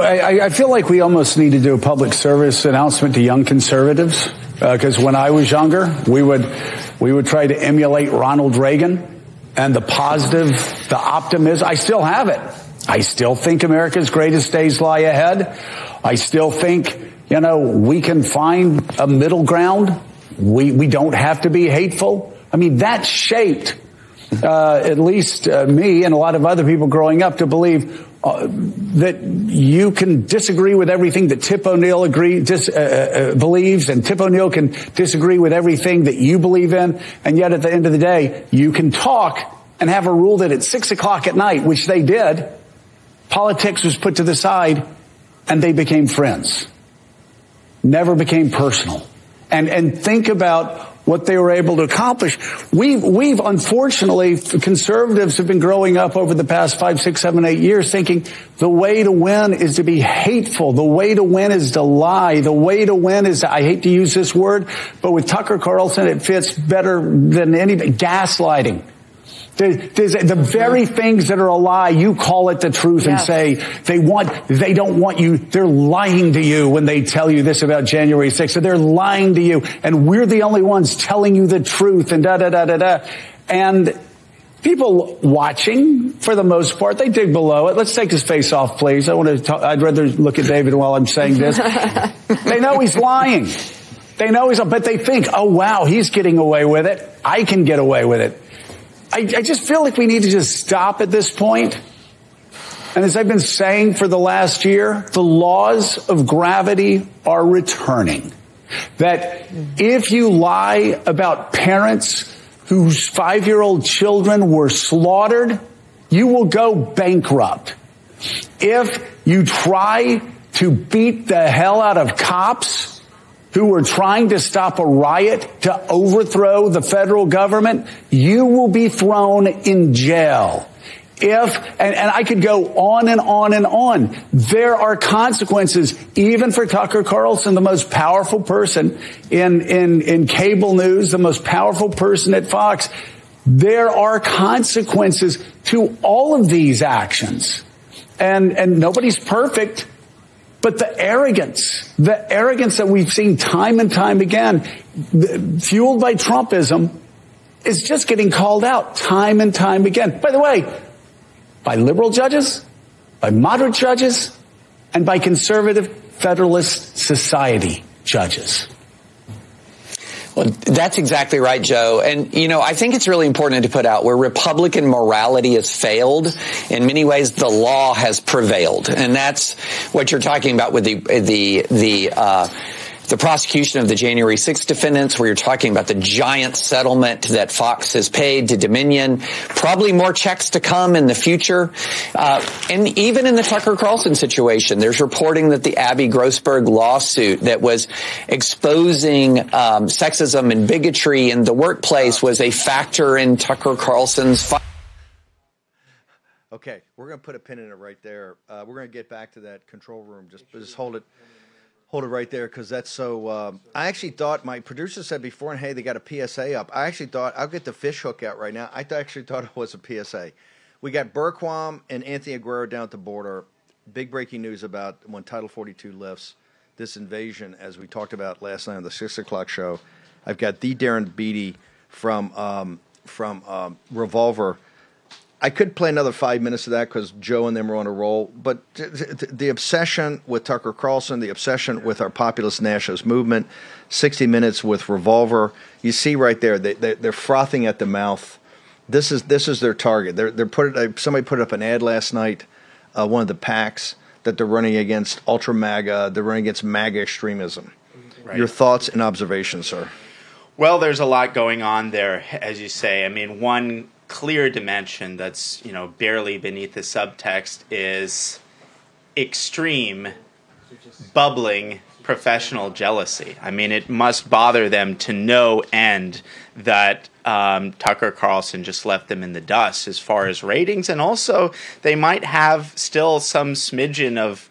I, I, feel like we almost need to do a public service announcement to young conservatives because uh, when I was younger, we would we would try to emulate Ronald Reagan and the positive, the optimism. I still have it. I still think America's greatest days lie ahead. I still think you know we can find a middle ground. We we don't have to be hateful. I mean that shaped uh, at least uh, me and a lot of other people growing up to believe uh, that you can disagree with everything that Tip O'Neill agree, dis, uh, uh, believes, and Tip O'Neill can disagree with everything that you believe in, and yet at the end of the day, you can talk and have a rule that at six o'clock at night, which they did, politics was put to the side, and they became friends. Never became personal. And and think about what they were able to accomplish. We've, we've unfortunately, conservatives have been growing up over the past five, six, seven, eight years thinking the way to win is to be hateful. The way to win is to lie. The way to win is, I hate to use this word, but with Tucker Carlson, it fits better than any, gaslighting. There's, the very things that are a lie, you call it the truth yes. and say they want, they don't want you, they're lying to you when they tell you this about January 6th. So they're lying to you and we're the only ones telling you the truth and da da da da da. And people watching, for the most part, they dig below it. Let's take his face off, please. I want to talk, I'd rather look at David while I'm saying this. they know he's lying. They know he's, but they think, oh wow, he's getting away with it. I can get away with it. I, I just feel like we need to just stop at this point. And as I've been saying for the last year, the laws of gravity are returning. That if you lie about parents whose five-year-old children were slaughtered, you will go bankrupt. If you try to beat the hell out of cops who were trying to stop a riot to overthrow the federal government, you will be thrown in jail. If, and, and I could go on and on and on. There are consequences, even for Tucker Carlson, the most powerful person in, in, in cable news, the most powerful person at Fox. There are consequences to all of these actions. And, and nobody's perfect. But the arrogance, the arrogance that we've seen time and time again, fueled by Trumpism, is just getting called out time and time again. By the way, by liberal judges, by moderate judges, and by conservative Federalist Society judges. That's exactly right, Joe. And, you know, I think it's really important to put out where Republican morality has failed. In many ways, the law has prevailed. And that's what you're talking about with the, the, the, uh, the prosecution of the January 6 defendants, where you're talking about the giant settlement that Fox has paid to Dominion, probably more checks to come in the future. Uh, and even in the Tucker Carlson situation, there's reporting that the Abby Grossberg lawsuit that was exposing um, sexism and bigotry in the workplace was a factor in Tucker Carlson's. Okay, we're going to put a pin in it right there. Uh, we're going to get back to that control room. Just, just hold it hold it right there because that's so. Um, I actually thought my producer said before, and hey, they got a PSA up. I actually thought I'll get the fish hook out right now. I actually thought it was a PSA. We got Bergquam and Anthony Aguero down at the border. Big breaking news about when Title 42 lifts this invasion, as we talked about last night on the six o'clock show. I've got the Darren Beattie from um, from um, Revolver I could play another five minutes of that because Joe and them are on a roll. But the obsession with Tucker Carlson, the obsession with our populist nationalist movement, 60 Minutes with Revolver, you see right there, they, they're frothing at the mouth This is this is their target. They're they're put somebody put up an ad last night, uh, one of the PACs that they're running against ultra MAGA. They're running against MAGA extremism. Right. Your thoughts and observations, sir? Well, there's a lot going on there, as you say. I mean, one clear dimension that's you know barely beneath the subtext is extreme, bubbling professional jealousy. I mean, it must bother them to no end that um, Tucker Carlson just left them in the dust as far as ratings, and also they might have still some smidgen of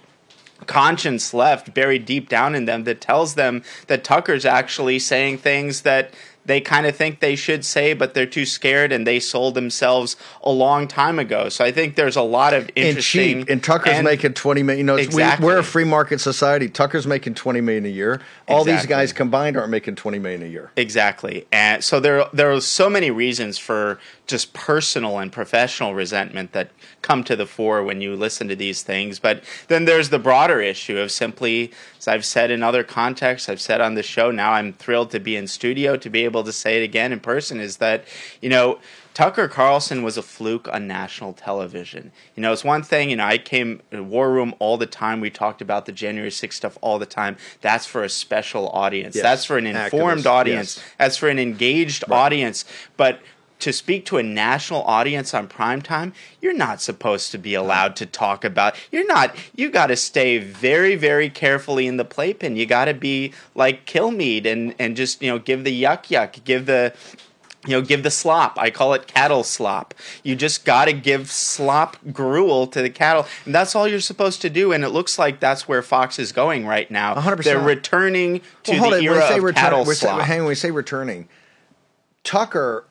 conscience left buried deep down in them that tells them that Tucker's actually saying things that they kind of think they should say, but they're too scared, and they sold themselves a long time ago. So I think there's a lot of interesting. And cheap. And Tucker's and- making twenty million. You know, Exactly. we, we're a free market society. Tucker's making twenty million a year. All these guys combined aren't making twenty million a year. Exactly. And so there there are so many reasons for just personal and professional resentment that come to the fore when you listen to these things. But then there's the broader issue of simply, as I've said in other contexts, I've said on the show, now I'm thrilled to be in studio to be able to say it again in person, is that, you know, Tucker Carlson was a fluke on national television. You know, it's one thing, you know, I came to War Room all the time. We talked about the January 6th stuff all the time. That's for a special audience. Yes. That's for an informed Activists, audience. yes. That's for an engaged audience. But to speak to a national audience on prime time, you're not supposed to be allowed to talk about. You're not. You got to stay very, very carefully in the playpen. You got to be like Kilmeade and and just you know give the yuck yuck, give the you know, give the slop. I call it cattle slop. You just got to give slop gruel to the cattle, and that's all you're supposed to do. And it looks like that's where Fox is going right now. 100%. They're returning to Well, the it. era when we say of return, cattle we say, slop. hang on, we say returning, Tucker,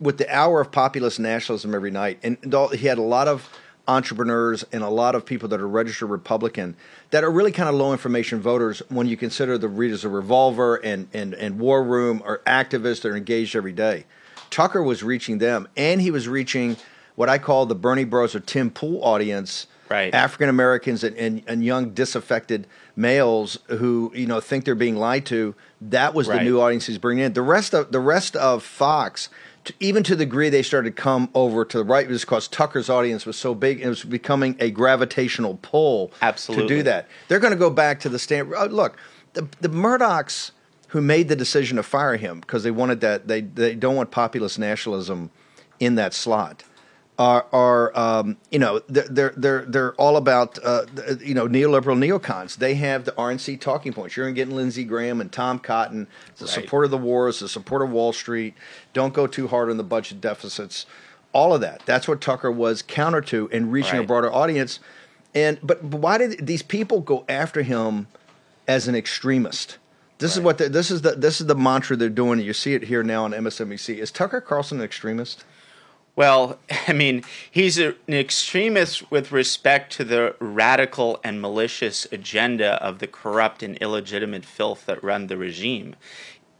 with the hour of populist nationalism every night, and he had a lot of entrepreneurs and a lot of people that are registered Republican that are really kind of low information voters when you consider the readers of Revolver and, and, and War Room are activists that are engaged every day. Tucker was reaching them, and he was reaching what I call the Bernie Bros or Tim Pool audience. Right. African Americans and, and, and young disaffected males who you know think they're being lied to. That was the new audience he's bringing in. The rest of the rest of Fox, to, even to the degree they started to come over to the right, was because Tucker's audience was so big. and It was becoming a gravitational pull Absolutely. to do that. They're going to go back to the stand. Uh, look, the the Murdochs who made the decision to fire him because they wanted that they they don't want populist nationalism in that slot are are um, you know they're they're they're, they're all about uh, you know neoliberal neocons. They have the RNC talking points. You're getting Lindsey Graham and Tom Cotton, the Right. support of the wars, the support of Wall Street. Don't go too hard on the budget deficits. All of that. That's what Tucker was counter to and reaching a broader audience. And but, but why did these people go after him as an extremist? This is what the, this is the this is the mantra they're doing. You see it here now on MSNBC. Is Tucker Carlson an extremist? Well, I mean, he's a, an extremist with respect to the radical and malicious agenda of the corrupt and illegitimate filth that run the regime.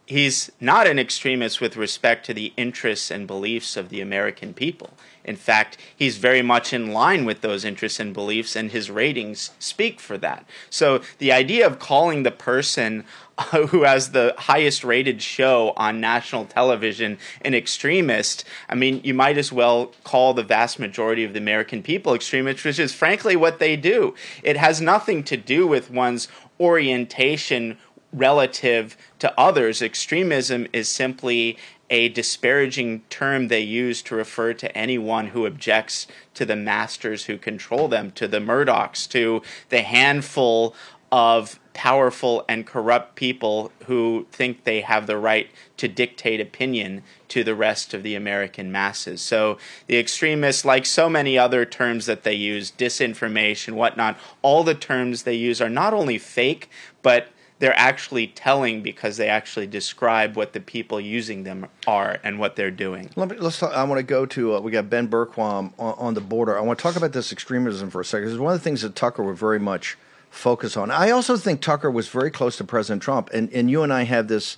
He's not an extremist with respect to the interests and beliefs of the American people. In fact, he's very much in line with those interests and beliefs, and his ratings speak for that. So the idea of calling the person who has the highest rated show on national television an extremist, I mean, you might as well call the vast majority of the American people extremists, which is frankly what they do. It has nothing to do with one's orientation relative to others. Extremism is simply a disparaging term they use to refer to anyone who objects to the masters who control them, to the Murdochs, to the handful of powerful and corrupt people who think they have the right to dictate opinion to the rest of the American masses. So the extremists, like so many other terms that they use, disinformation, whatnot, all the terms they use are not only fake, but they're actually telling because they actually describe what the people using them are and what they're doing. Let me, let's talk, I want to go to, uh, we got Ben Bergquam on, on the border. I want to talk about this extremism for a second. Because one of the things that Tucker would very much focus on. I also think Tucker was very close to President Trump. And, and you and I have this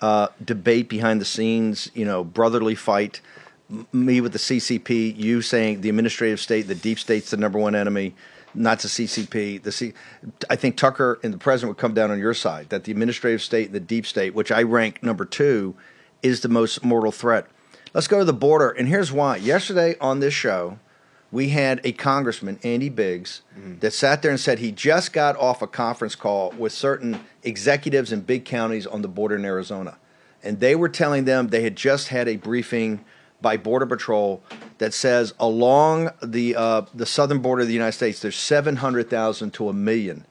uh, debate behind the scenes, you know, brotherly fight. Me with the CCP, you saying the administrative state, the deep state's the number one enemy, not the CCP. The C, I think Tucker and the president would come down on your side that the administrative state, and the deep state, which I rank number two, is the most mortal threat. Let's go to the border. And here's why. Yesterday on this show, we had a congressman, Andy Biggs, mm-hmm. that sat there and said he just got off a conference call with certain executives in big counties on the border in Arizona. And they were telling them they had just had a briefing by Border Patrol that says along the uh, the southern border of the United States, there's 700,000 to a million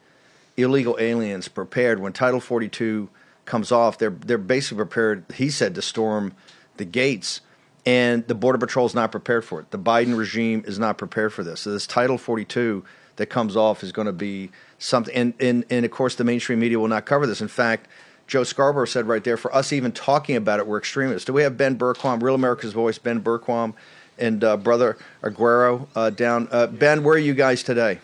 illegal aliens prepared when Title 42 comes off. They're they're basically prepared. He said to storm the gates, and the Border Patrol is not prepared for it. The Biden regime is not prepared for this. So this Title 42 that comes off is going to be something. And and and of course, the mainstream media will not cover this. In fact. Joe Scarborough said right there, for us even talking about it, we're extremists. Do we have Ben Bergquam, Real America's Voice, Ben Bergquam, and uh, Brother Aguero uh, down? Uh, ben, where are you guys today?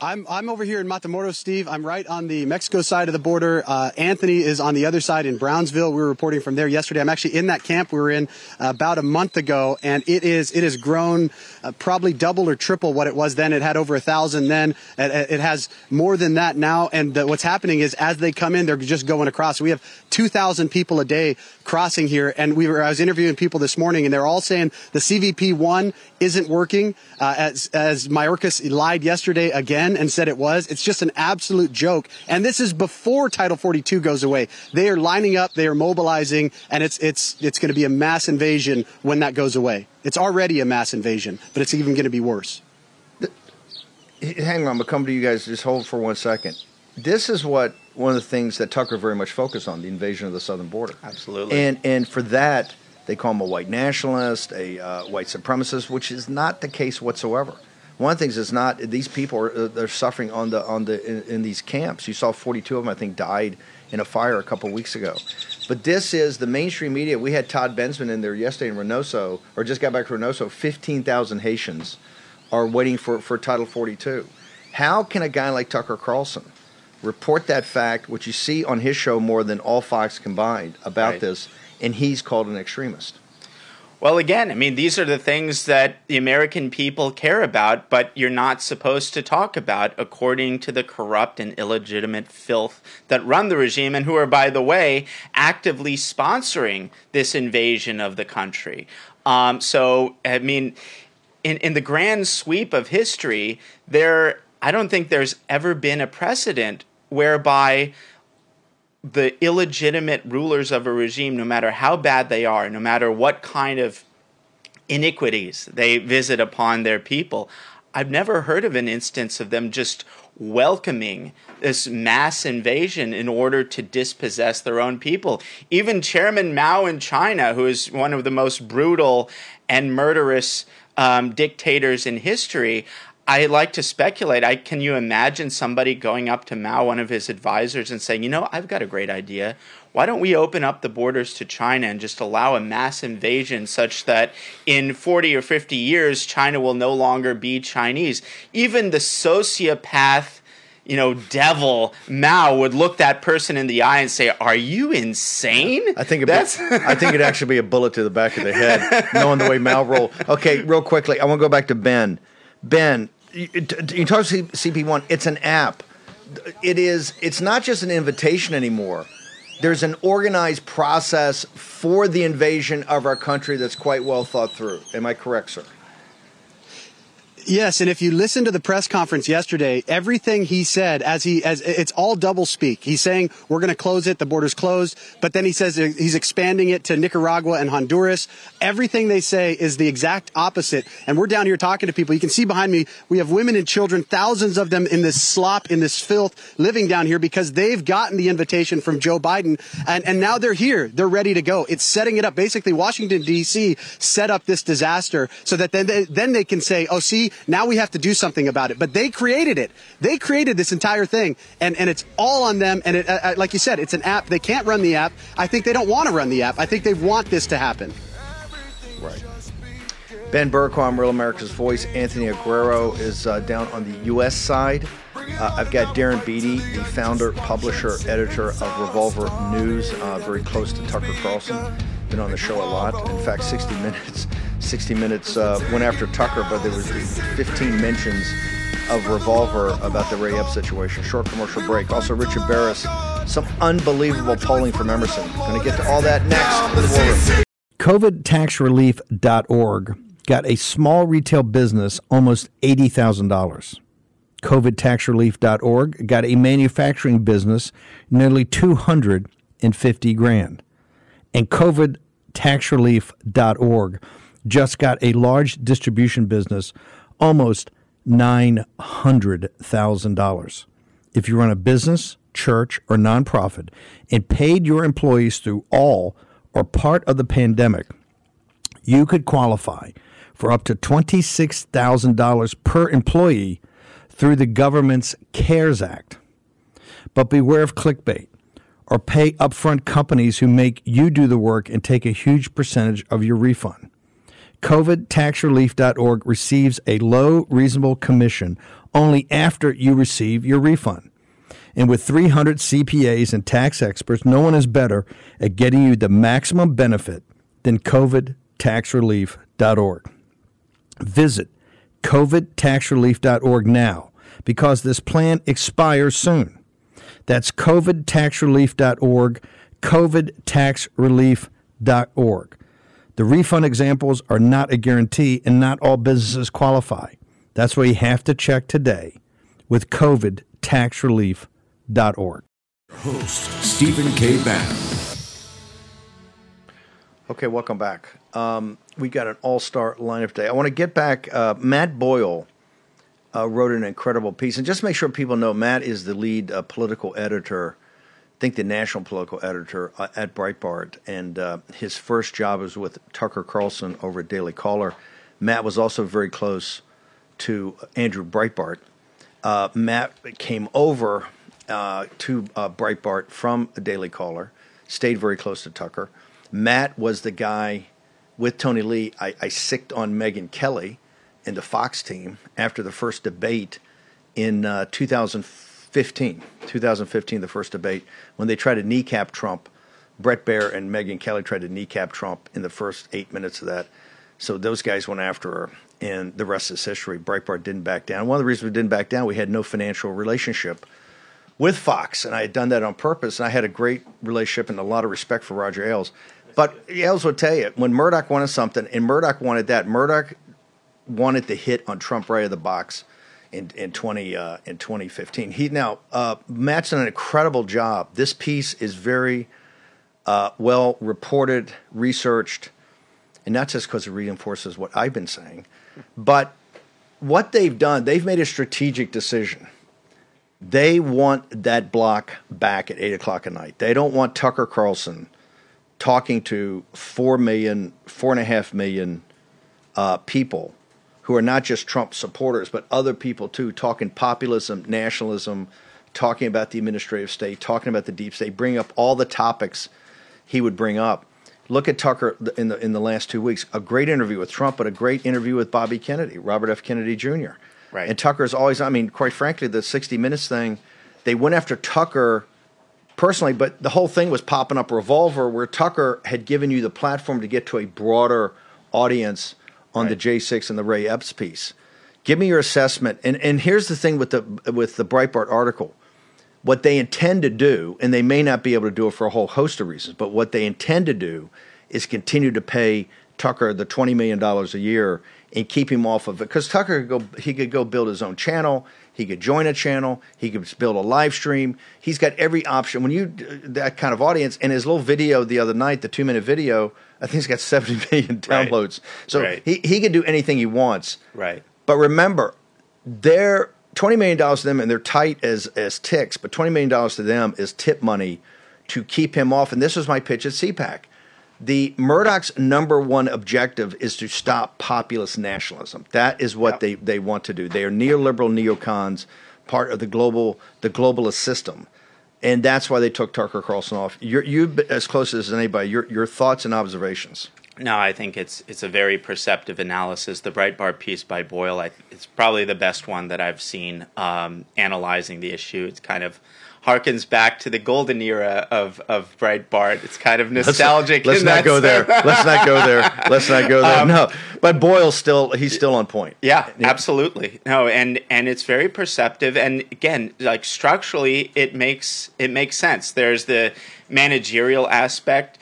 I'm I'm over here in Matamoros, Steve. I'm right on the Mexico side of the border. Uh, Anthony is on the other side in Brownsville. We were reporting from there yesterday. I'm actually in that camp we were in uh, about a month ago, and it is it has grown uh, probably double or triple what it was then. It had over a thousand then. It, it has more than that now. And what's happening is as they come in, they're just going across. We have 2,000 people a day crossing here, and we were I was interviewing people this morning, and they're all saying the CBP One isn't working. Uh, as as Mayorkas lied yesterday again and said it was. It's just an absolute joke. And this is before Title 42 goes away. They are lining up, they are mobilizing, and it's it's it's going to be a mass invasion when that goes away. It's already a mass invasion, but it's even going to be worse. Hang on, I'm gonna come to you guys. Just hold for one second. This is what one of the things that Tucker very much focused on: the invasion of the southern border. Absolutely. And and for that, they call him a white nationalist, a uh, white supremacist, which is not the case whatsoever. One of the things is not these people are uh, they're suffering on the on the in, in, these camps. You saw 42 of them, I think, died in a fire a couple weeks ago. But this is the mainstream media. We had Todd Bensman in there yesterday in Reynosa, or just got back to Reynosa. 15,000 Haitians are waiting for, for Title 42. How can a guy like Tucker Carlson report that fact, which you see on his show more than all Fox combined about Right. this, and he's called an extremist? Well, again, I mean, these are the things that the American people care about, but you're not supposed to talk about according to the corrupt and illegitimate filth that run the regime and who are, by the way, actively sponsoring this invasion of the country. Um, so, I mean, in, in the grand sweep of history, there, I don't think there's ever been a precedent whereby the illegitimate rulers of a regime, no matter how bad they are, no matter what kind of iniquities they visit upon their people, I've never heard of an instance of them just welcoming this mass invasion in order to dispossess their own people. Even Chairman Mao in China, who is one of the most brutal and murderous um, dictators in history, I like to speculate. I can you imagine somebody going up to Mao, one of his advisors, and saying, "You know, I've got a great idea. Why don't we open up the borders to China and just allow a mass invasion such that in 40 or 50 years China will no longer be Chinese?" Even the sociopath you know, devil Mao would look that person in the eye and say, "Are you insane?" I think that's I think it'd actually be a bullet to the back of the head, knowing the way Mao rolled. Okay, real quickly, I want to go back to Ben. Ben, you, you talk to CP1. It's an app. It is. It's not just an invitation anymore. There's an organized process for the invasion of our country that's quite well thought through. Am I correct, sir? Yes, and if you listen to the press conference yesterday, everything he said, as he as it's all double speak. He's saying we're going to close it, the border's closed, but then he says uh, he's expanding it to Nicaragua and Honduras. Everything they say is the exact opposite. And we're down here talking to people. You can see behind me, we have women and children, thousands of them in this slop, in this filth, living down here because they've gotten the invitation from Joe Biden, and and now they're here. They're ready to go. It's setting it up. Basically, Washington D.C. set up this disaster so that then they, then they can say, oh, see, now we have to do something about it. But they created it. They created this entire thing, and, and it's all on them. And it, uh, like you said, it's an app. They can't run the app. I think they don't want to run the app. I think they want this to happen. Right. Ben Bergquam, Real America's Voice. Anthony Aguero is uh, down on the U.S. side. Uh, I've got Darren Beattie, the founder, publisher, editor of Revolver News, uh, very close to Tucker Carlson. Been on the show a lot. In fact, 60 Minutes, 60 Minutes uh, went after Tucker, but there was 15 mentions of Revolver about the Ray Epps situation. Short commercial break. Also, Richard Baris some unbelievable polling from Emerson. Going to get to all that next. COVIDTaxRelief.org got a small retail business almost $80,000. COVIDTaxRelief.org got a manufacturing business nearly 250 grand. And COVIDTaxRelief.org just got a large distribution business almost $900,000. If you run a business, church, or nonprofit and paid your employees through all or part of the pandemic, you could qualify for up to $26,000 per employee through the government's CARES Act. But beware of clickbait or pay upfront companies who make you do the work and take a huge percentage of your refund. COVIDTaxRelief.org receives a low, reasonable commission only after you receive your refund. And with 300 CPAs and tax experts, no one is better at getting you the maximum benefit than COVIDTaxRelief.org. Visit COVIDTaxRelief.org now because this plan expires soon. That's COVIDTaxRelief.org, COVIDTaxRelief.org. The refund examples are not a guarantee and not all businesses qualify. That's why you have to check today with COVIDTaxRelief.org. Host Stephen K. Bannon. Okay, welcome back. Um, we got an all-star lineup today. I want to get back. Uh, Matt Boyle uh, wrote an incredible piece, and just make sure people know Matt is the lead uh, political editor think the national political editor uh, at Breitbart, and uh, his first job was with Tucker Carlson over at Daily Caller. Matt was also very close to Andrew Breitbart. Uh, Matt came over uh, to uh, Breitbart from Daily Caller, stayed very close to Tucker. Matt was the guy with Tony Lee. I, I sicked on Megyn Kelly and the Fox team after the first debate in uh, 2004 15, 2015, the first debate, when they tried to kneecap Trump. Bret Baier and Megyn Kelly tried to kneecap Trump in the first eight minutes of that. So those guys went after her, and the rest is history. Breitbart didn't back down. One of the reasons we didn't back down, we had no financial relationship with Fox, and I had done that on purpose. And I had a great relationship and a lot of respect for Roger Ailes. But Ailes would tell you when Murdoch wanted something, and Murdoch wanted that, Murdoch wanted the hit on Trump right out of the box in in twenty uh, in twenty fifteen. He now uh, Matt's done an incredible job. This piece is very uh, well reported, researched, and not just because it reinforces what I've been saying, but what they've done. They've made a strategic decision. They want that block back at eight o'clock at night. They don't want Tucker Carlson talking to four million, four and a half million uh, people who are not just Trump supporters, but other people too, talking populism, nationalism, talking about the administrative state, talking about the deep state, bring up all the topics he would bring up. Look at Tucker in the in the last two weeks. A great interview with Trump, but a great interview with Bobby Kennedy, Robert F. Kennedy Jr. Right. And Tucker's always. I mean, quite frankly, the 60 Minutes thing, they went after Tucker personally, but the whole thing was popping up Revolver, where Tucker had given you the platform to get to a broader audience on right. the J6 and the Ray Epps piece. Give me your assessment. And and here's the thing with the with the Breitbart article. What they intend to do, and they may not be able to do it for a whole host of reasons, but what they intend to do is continue to pay Tucker the twenty million dollars a year and keep him off of it. Because Tucker could go he could go build his own channel. He could join a channel. He could build a live stream. He's got every option. When you uh, that kind of audience, and his little video the other night, the two minute video, I think he's got seventy million downloads. Right. So right. he he can do anything he wants. Right. But remember, they're twenty million dollars to them, and they're tight as as ticks. But twenty million dollars to them is tip money to keep him off. And this was my pitch at CPAC the Murdoch's number one objective is to stop populist nationalism. That is what yep. they, they want to do. They are neoliberal neocons, part of the global the globalist system, and that's why they took Tucker Carlson off. You're you as close as anybody. Your your thoughts and observations. No, I think it's it's a very perceptive analysis. The Breitbart piece by Boyle, I, it's probably the best one that I've seen um, analyzing the issue. It's kind of harkens back to the golden era of of Breitbart. It's kind of nostalgic. Let's, let's not go there. Let's not go there. Let's not go there. Um, no, but Boyle's still he's still on point. Yeah, yeah, absolutely. No, and and it's very perceptive. And again, like structurally, it makes it makes sense. There's the managerial aspect.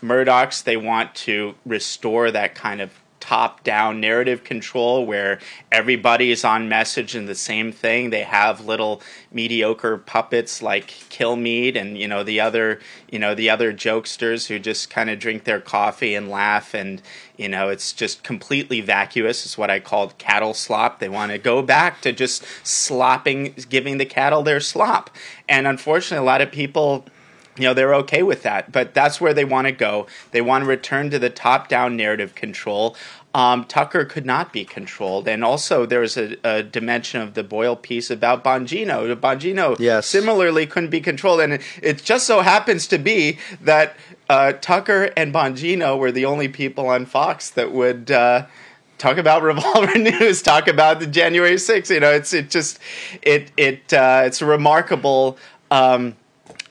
Murdochs they want to restore that kind of top down narrative control where everybody is on message and the same thing. They have little mediocre puppets like Kilmeade and you know the other you know the other jokesters who just kind of drink their coffee and laugh and you know it's just completely vacuous. It's what I called cattle slop. They want to go back to just slopping, giving the cattle their slop. And unfortunately, a lot of people you know they're okay with that but that's where they want to go they want to return to the top down narrative control um, Tucker could not be controlled, and also there's a, a, dimension of the Boyle piece about Bongino. Bongino yes. similarly couldn't be controlled, and it, it just so happens to be that uh, Tucker and Bongino were the only people on Fox that would uh, talk about Revolver News, talk about the January 6th. You know, it's it just it it uh, it's a remarkable. Um,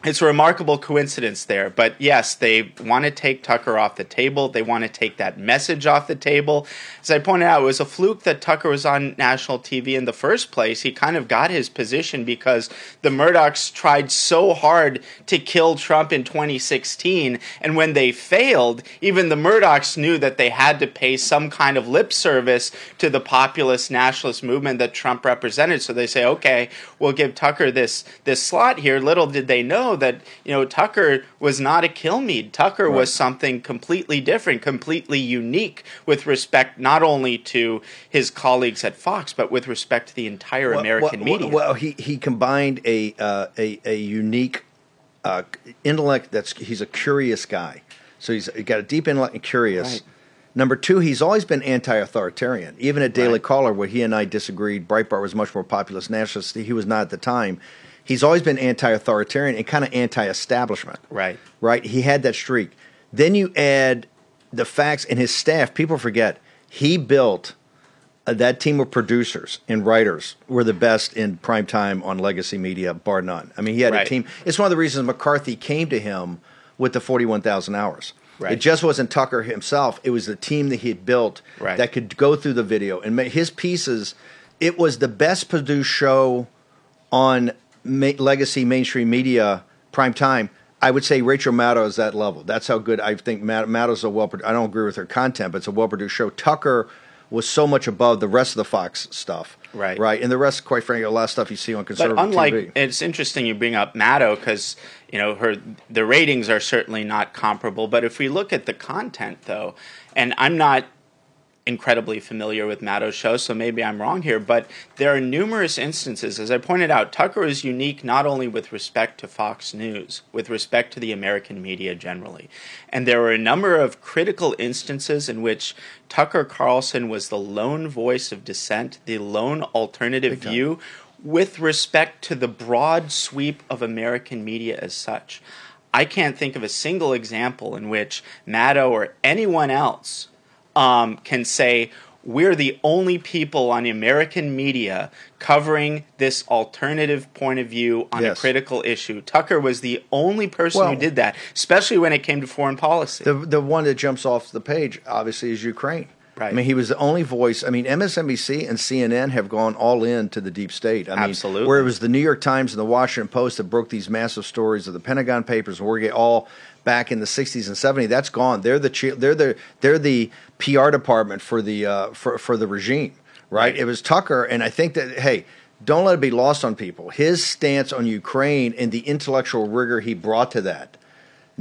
it's a remarkable coincidence there. But yes, they want to take Tucker off the table. They want to take that message off the table. As I pointed out, it was a fluke that Tucker was on national TV in the first place. He kind of got his position because the Murdochs tried so hard to kill Trump in 2016. And when they failed, even the Murdochs knew that they had to pay some kind of lip service to the populist nationalist movement that Trump represented. So they say, okay, we'll give Tucker this, this slot here. Little did they know know that you know Tucker was not a Kilmeade. Tucker right. was something completely different, completely unique with respect not only to his colleagues at Fox, but with respect to the entire well, American well, media. Well, he he combined a uh, a, a unique uh, intellect. That's he's a curious guy. So he's got a deep intellect and curious. Right. Number two, he's always been anti-authoritarian. Even at Daily right. Caller, where he and I disagreed, Breitbart was much more populist nationalist. He was not at the time he's always been anti-authoritarian and kind of anti-establishment. Right. Right. He had that streak. Then you add the facts and his staff. People forget he built uh, that team of producers and writers were the best in prime time on legacy media, bar none. I mean, he had right. a team. It's one of the reasons McCarthy came to him with the forty-one thousand hours. Right. It just wasn't Tucker himself. It was the team that he had built right. that could go through the video and make his pieces. It was the best produced show on ma- legacy mainstream media prime time, I would say Rachel Maddow is that level. That's how good I think Mad- Maddow's a well. I don't agree with her content, but it's a well produced show. Tucker was so much above the rest of the Fox stuff. Right. Right. And the rest, quite frankly, a lot of stuff you see on conservative but unlike, TV. It's interesting you bring up Maddow because, you know, her the ratings are certainly not comparable. But if we look at the content, though, and I'm not incredibly familiar with Maddow's show, so maybe I'm wrong here, but there are numerous instances. As I pointed out, Tucker is unique not only with respect to Fox News, with respect to the American media generally. And there were a number of critical instances in which Tucker Carlson was the lone voice of dissent, the lone alternative view with respect to the broad sweep of American media as such. I can't think of a single example in which Maddow or anyone else um, can say, we're the only people on American media covering this alternative point of view on yes. a critical issue. Tucker was the only person well, who did that, especially when it came to foreign policy. The the one that jumps off the page obviously is Ukraine. Right. I mean, he was the only voice. I mean, MSNBC and CNN have gone all in to the deep state. I Absolutely. Mean, where it was the New York Times and the Washington Post that broke these massive stories of the Pentagon Papers and Watergate all back in the 60s and 70s. That's gone. They're the they're the they're the PR department for the uh, for for the regime, right? It was Tucker, and I think that hey. Don't let it be lost on people. His stance on Ukraine and the intellectual rigor he brought to that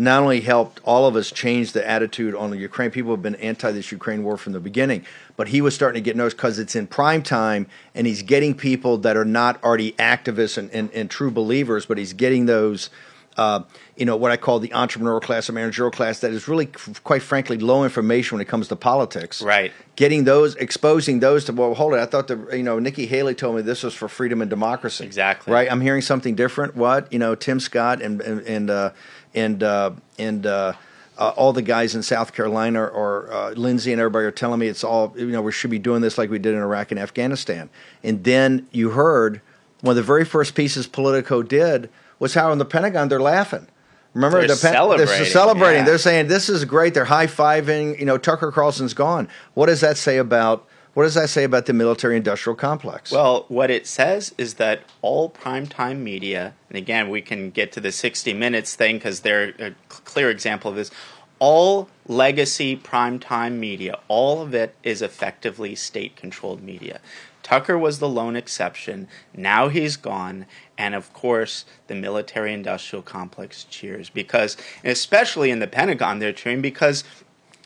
not only helped all of us change the attitude on the Ukraine. People have been anti this Ukraine war from the beginning, but he was starting to get noticed because it's in prime time and he's getting people that are not already activists and, and, and true believers, but he's getting those. Uh, you know what I call the entrepreneurial class or managerial class that is really, quite frankly, low information when it comes to politics. Right. Getting those, exposing those to well, hold it. I thought the you know Nikki Haley told me this was for freedom and democracy. Exactly. Right. I'm hearing something different. What you know, Tim Scott and and, and uh, and uh, and uh, uh, all the guys in South Carolina or uh, Lindsey and everybody are telling me it's all you know we should be doing this like we did in Iraq and Afghanistan. And then you heard one of the very first pieces Politico did was how in the Pentagon they're laughing. Remember, They're the celebrating, They're celebrating. yeah. They're saying this is great. They're high fiving. You know, Tucker Carlson's gone. What does that say about? What does that say about the military-industrial complex? Well, what it says is that all primetime media, and again, we can get to the 60 Minutes thing because they're a clear example of this. All legacy primetime media, all of it is effectively state controlled media. Tucker was the lone exception. Now he's gone. And of course, the military industrial complex cheers. Because, especially in the Pentagon, they're cheering because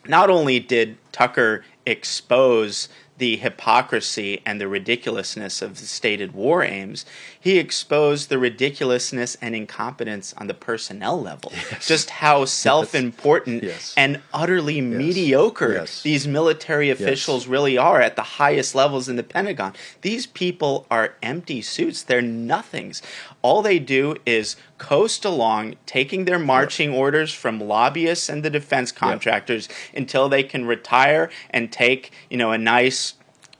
not only did Tucker expose the hypocrisy and the ridiculousness of the stated war aims, he exposed the ridiculousness and incompetence on the personnel level. Just how self important Yes. and utterly mediocre Yes. these military officials really are at the highest levels in the Pentagon. These people are empty suits, they're nothings. All they do is coast along, taking their marching orders from lobbyists and the defense contractors until they can retire and take, you know, a nice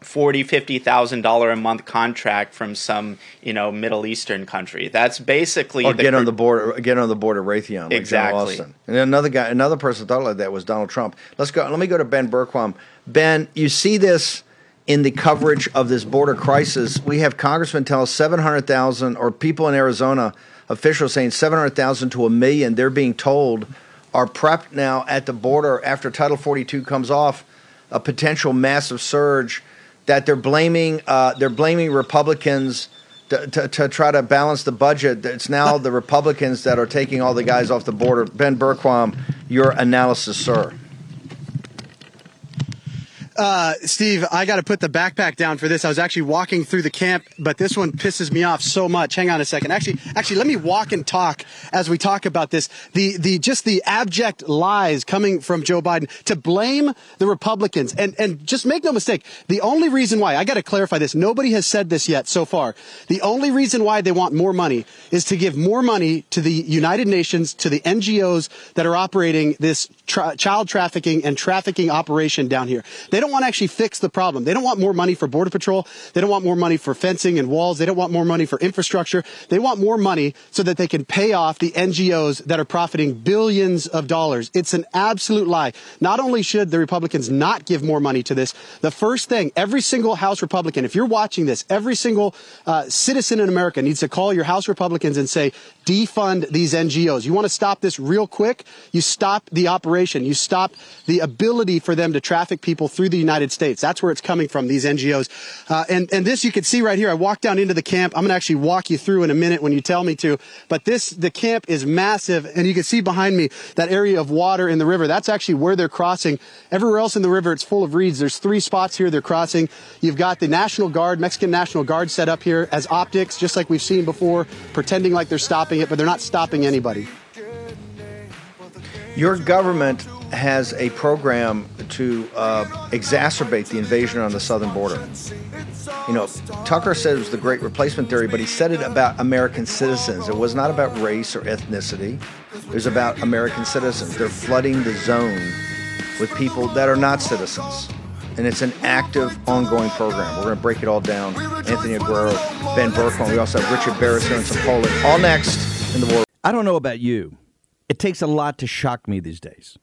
forty, fifty thousand dollar a month contract from some, you know, Middle Eastern country. That's basically or the get on the board, get on the board of Raytheon, like Exactly. Austin. And another guy, another person thought like that was Donald Trump. Let's go. Let me go to Ben Bergquam. Ben, you see this in the coverage of this border crisis. We have congressmen tell us seven hundred thousand, or people in Arizona, officials saying seven hundred thousand to a million. They're being told are prepped now at the border after Title forty two comes off, a potential massive surge. That they're blaming, uh, they're blaming Republicans to, to, to try to balance the budget. It's now the Republicans that are taking all the guys off the border. Ben Bergquam, your analysis, sir. Uh, Steve, I got to put the backpack down for this. I was actually walking through the camp, but this one pisses me off so much. Hang on a second. Actually, actually, let me walk and talk as we talk about this. The the just the abject lies coming from Joe Biden to blame the Republicans and and just make no mistake. The only reason why I got to clarify this. Nobody has said this yet so far. The only reason why they want more money is to give more money to the United Nations, to the NGOs that are operating this tra- child trafficking and trafficking operation down here. They don't want to actually fix the problem. They don't want more money for border patrol. They don't want more money for fencing and walls. They don't want more money for infrastructure. They want more money so that they can pay off the NGOs that are profiting billions of dollars. It's an absolute lie. Not only should the Republicans not give more money to this, the first thing every single House Republican, if you're watching this, every single uh, citizen in America needs to call your House Republicans and say, defund these NGOs. You want to stop this real quick? You stop the operation. You stop the ability for them to traffic people through the United States. That's where it's coming from, these NGOs. Uh, and, and this you can see right here. I walked down into the camp. I'm going to actually walk you through in a minute when you tell me to. But this, the camp is massive. And you can see behind me that area of water in the river. That's actually where they're crossing. Everywhere else in the river, it's full of reeds. There's three spots here they're crossing. You've got the National Guard, Mexican National Guard set up here as optics, just like we've seen before, pretending like they're stopping it, but they're not stopping anybody. Your government has a program to uh, exacerbate the invasion on the southern border. You know, Tucker said it was the great replacement theory, but he said it about American citizens. It was not about race or ethnicity. It was about American citizens. They're flooding the zone with people that are not citizens. And it's an active, ongoing program. We're going to break it all down. Anthony Aguero, Ben Bergquam. We also have Richard Baris here in some Poland. All next in the war. I don't know about you. It takes a lot to shock me these days.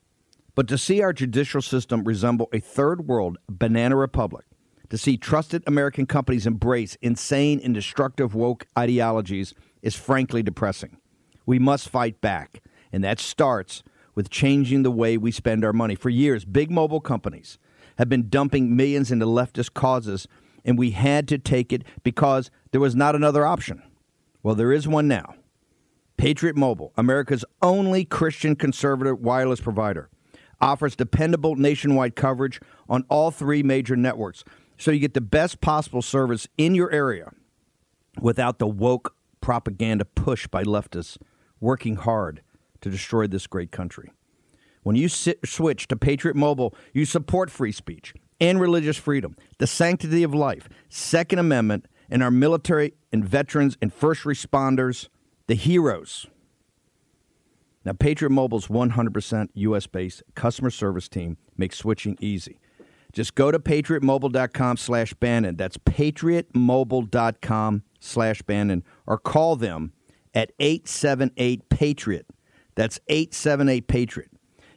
But to see our judicial system resemble a third world banana republic, to see trusted American companies embrace insane and destructive woke ideologies is frankly depressing. We must fight back, and that starts with changing the way we spend our money. For years, big mobile companies have been dumping millions into leftist causes, and we had to take it because there was not another option. Well, there is one now. Patriot Mobile, America's only Christian conservative wireless provider, offers dependable nationwide coverage on all three major networks so you get the best possible service in your area without the woke propaganda push by leftists working hard to destroy this great country. When you sit, switch to Patriot Mobile, you support free speech and religious freedom, the sanctity of life, Second Amendment, and our military and veterans and first responders, the heroes. Now, Patriot Mobile's 100% US based customer service team makes switching easy. Just go to patriotmobile.com slash Bannon. That's patriotmobile.com slash Bannon or call them at 878 Patriot. That's 878 Patriot.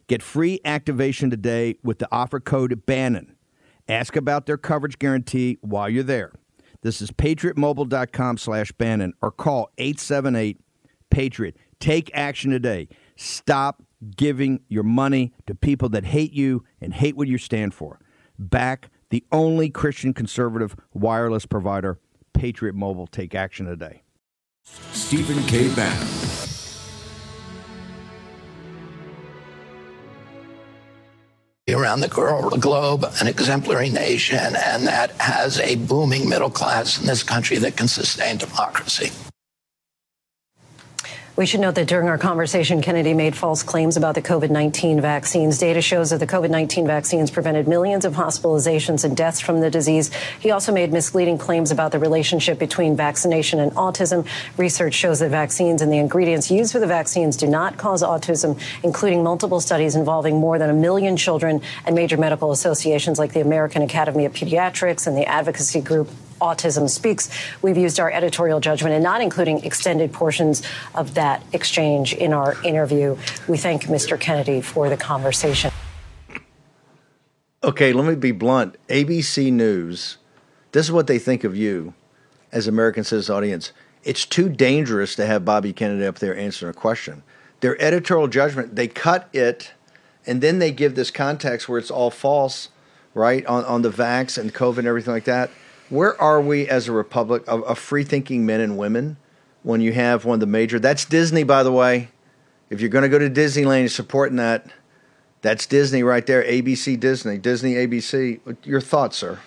Get free activation today with the offer code Bannon. Ask about their coverage guarantee while you're there. This is patriotmobile.com slash Bannon or call 878 Patriot. Take action today. Stop giving your money to people that hate you and hate what you stand for. Back the only Christian conservative wireless provider, Patriot Mobile. Take action today. Stephen K. Bannon. Around the globe, an exemplary nation, and that has a booming middle class in this country that can sustain democracy. We should note that during our conversation, Kennedy made false claims about the COVID 19 vaccines. Data shows that the COVID 19 vaccines prevented millions of hospitalizations and deaths from the disease. He also made misleading claims about the relationship between vaccination and autism. Research shows that vaccines and the ingredients used for the vaccines do not cause autism, including multiple studies involving more than a million children and major medical associations like the American Academy of Pediatrics and the advocacy group Autism Speaks. We've used our editorial judgment and not including extended portions of that exchange in our interview. We thank Mr. Kennedy for the conversation. Okay, let me be blunt. ABC News, this is what they think of you as American citizens audience. It's too dangerous to have Bobby Kennedy up there answering a question. Their editorial judgment, they cut it and then they give this context where it's all false, right? On on the vax and COVID and everything like that where are we as a republic of, of free thinking men and women when you have one of the major that's disney by the way. If you're going to go to disneyland you're supporting that. That's disney right there abc disney disney abc your thoughts sir?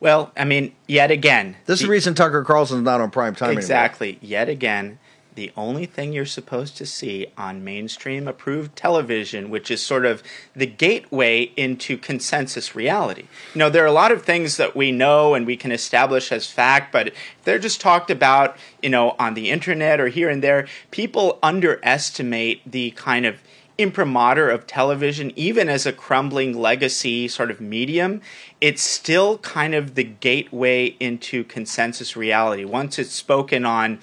Well i mean yet again this is the reason tucker carlson's not on prime time exactly. Anymore. yet again the only thing you're supposed to see on mainstream approved television, which is sort of the gateway into consensus reality. You know, there are a lot of things that we know and we can establish as fact, but they're just talked about, you know, on the internet or here and there. People underestimate the kind of imprimatur of television, even as a crumbling legacy sort of medium, it's still kind of the gateway into consensus reality. Once it's spoken on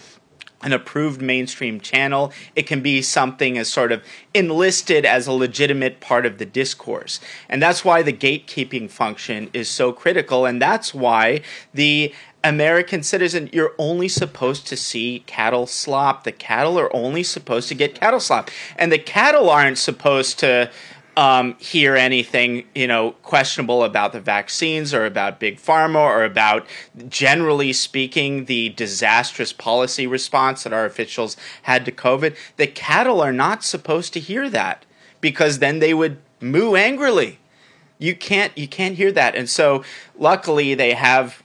an approved mainstream channel. It can be something as sort of enlisted as a legitimate part of the discourse. And that's why the gatekeeping function is so critical. And that's why the American citizen, you're only supposed to see cattle slop. The cattle are only supposed to get cattle slop. And the cattle aren't supposed to um, hear anything you know questionable about the vaccines or about big pharma or about generally speaking the disastrous policy response that our officials had to COVID. The cattle are not supposed to hear that because then they would moo angrily. You can't you can't hear that, and so luckily they have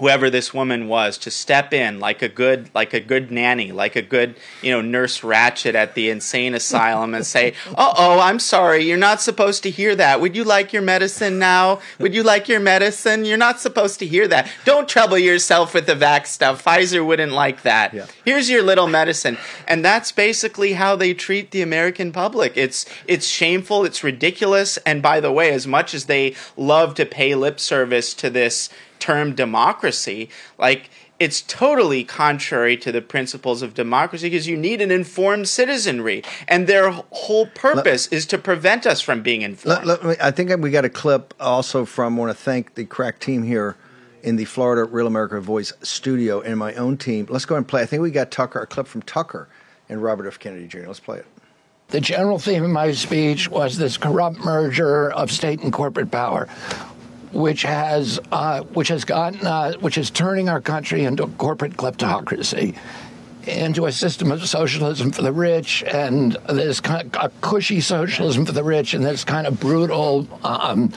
whoever this woman was to step in like a good like a good nanny like a good you know nurse Ratched at the insane asylum and say oh i'm sorry you're not supposed to hear that. Would you like your medicine now? Would you like your medicine? You're not supposed to hear that. Don't trouble yourself with the vax stuff. Pfizer wouldn't like that. Yeah. here's your little medicine. And that's basically how they treat the american public. It's it's shameful it's ridiculous and by the way as much as they love to pay lip service to this term democracy, like it's totally contrary to the principles of democracy because you need an informed citizenry, and their whole purpose let, is to prevent us from being informed. Let, let, I think we got a clip also from. I want to thank the crack team here in the Florida Real America Voice studio and my own team. Let's go and play. I think we got Tucker a clip from Tucker and Robert F. Kennedy Jr. Let's play it. The general theme of my speech was this corrupt merger of state and corporate power which has uh, which has gotten uh, which is turning our country into a corporate kleptocracy into a system of socialism for the rich and this kind of cushy socialism for the rich and this kind of brutal um,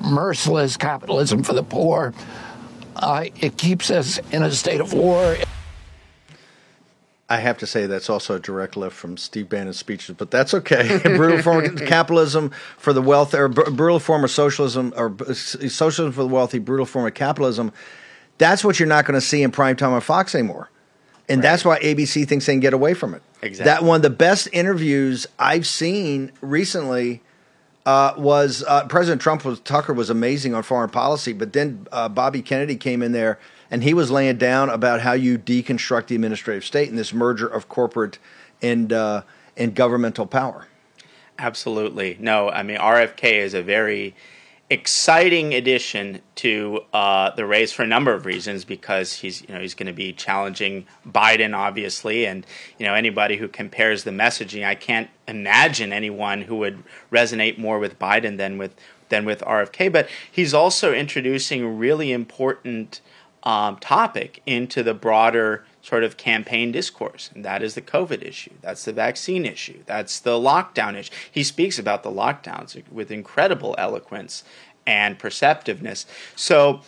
merciless capitalism for the poor. Uh, it keeps us in a state of war I have to say that's also a direct lift from Steve Bannon's speeches, but that's okay. brutal form of capitalism for the wealth, or brutal form of socialism, or socialism for the wealthy, brutal form of capitalism. That's what you're not going to see in prime time on Fox anymore, and right. that's why ABC thinks they can get away from it. Exactly. That one of the best interviews I've seen recently uh, was uh, President Trump was Tucker was amazing on foreign policy, but then uh, Bobby Kennedy came in there and he was laying down about how you deconstruct the administrative state and this merger of corporate and uh, and governmental power. Absolutely. No, I mean RFK is a very exciting addition to uh, the race for a number of reasons because he's you know he's going to be challenging Biden obviously and you know anybody who compares the messaging I can't imagine anyone who would resonate more with Biden than with than with RFK but he's also introducing really important um, topic into the broader sort of campaign discourse, and that is the COVID issue. That's the vaccine issue. That's the lockdown issue. He speaks about the lockdowns with incredible eloquence and perceptiveness. So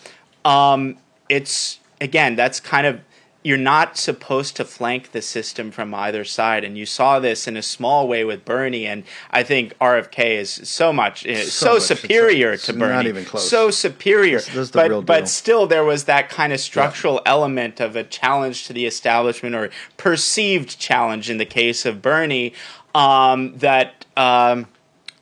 um, it's again, that's kind of you're not supposed to flank the system from either side, and you saw this in a small way with Bernie. And I think RFK is so much uh, so, so much. superior it's, to it's Bernie, not even close. so superior. This, this but but still, there was that kind of structural yeah. element of a challenge to the establishment or perceived challenge in the case of Bernie um, that. Um,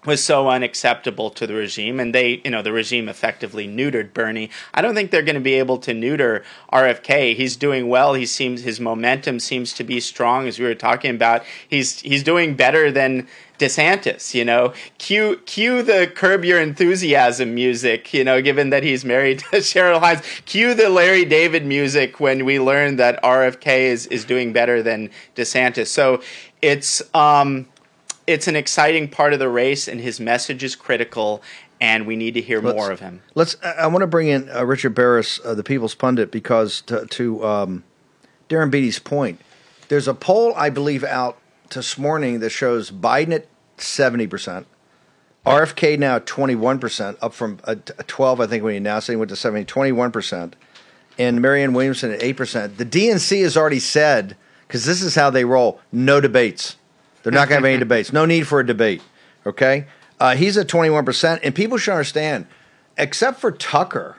was so unacceptable to the regime and they you know the regime effectively neutered Bernie. I don't think they're going to be able to neuter RFK. He's doing well. He seems his momentum seems to be strong as we were talking about. He's he's doing better than DeSantis, you know. Cue cue the curb your enthusiasm music, you know, given that he's married to Cheryl Hines. Cue the Larry David music when we learn that RFK is is doing better than DeSantis. So it's um it's an exciting part of the race, and his message is critical, and we need to hear let's, more of him. Let's. I want to bring in uh, Richard Baris, uh, the People's Pundit, because to, to um, Darren Beattie's point, there's a poll I believe out this morning that shows Biden at seventy percent. RFK now at 21%, up from a, a 12, I think, when he announced it, he went to 70, 21%. And Marianne Williamson at 8%. The DNC has already said, because this is how they roll, no debates. They're not going to have any debates. No need for a debate. Okay. Uh, he's at 21%. And people should understand, except for Tucker